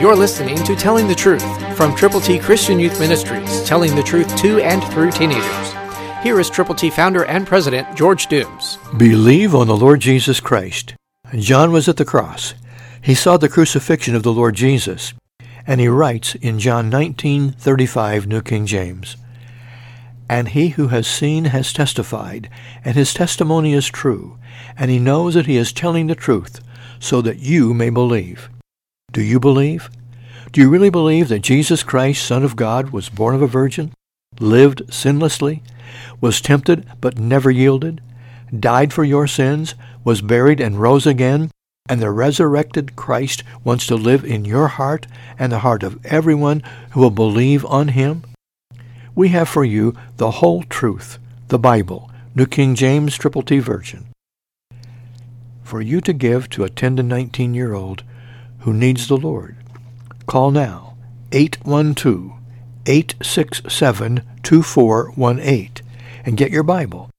You're listening to Telling the Truth from Triple T Christian Youth Ministries, telling the truth to and through teenagers. Here is Triple T founder and president George Dooms. Believe on the Lord Jesus Christ. John was at the cross. He saw the crucifixion of the Lord Jesus, and he writes in John 19:35 New King James, "And he who has seen has testified, and his testimony is true, and he knows that he is telling the truth, so that you may believe." Do you believe? Do you really believe that Jesus Christ, Son of God, was born of a virgin, lived sinlessly, was tempted but never yielded, died for your sins, was buried and rose again, and the resurrected Christ wants to live in your heart and the heart of everyone who will believe on him? We have for you the whole truth, the Bible, New King James Triple T Version. For you to give to a 10 to 19 year old who needs the Lord. Call now 812-867-2418 and get your Bible.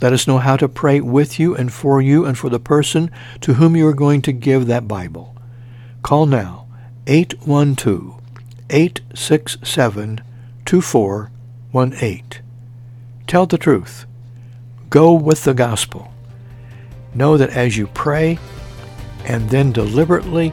Let us know how to pray with you and for you and for the person to whom you are going to give that Bible. Call now 812-867-2418. Tell the truth. Go with the gospel. Know that as you pray and then deliberately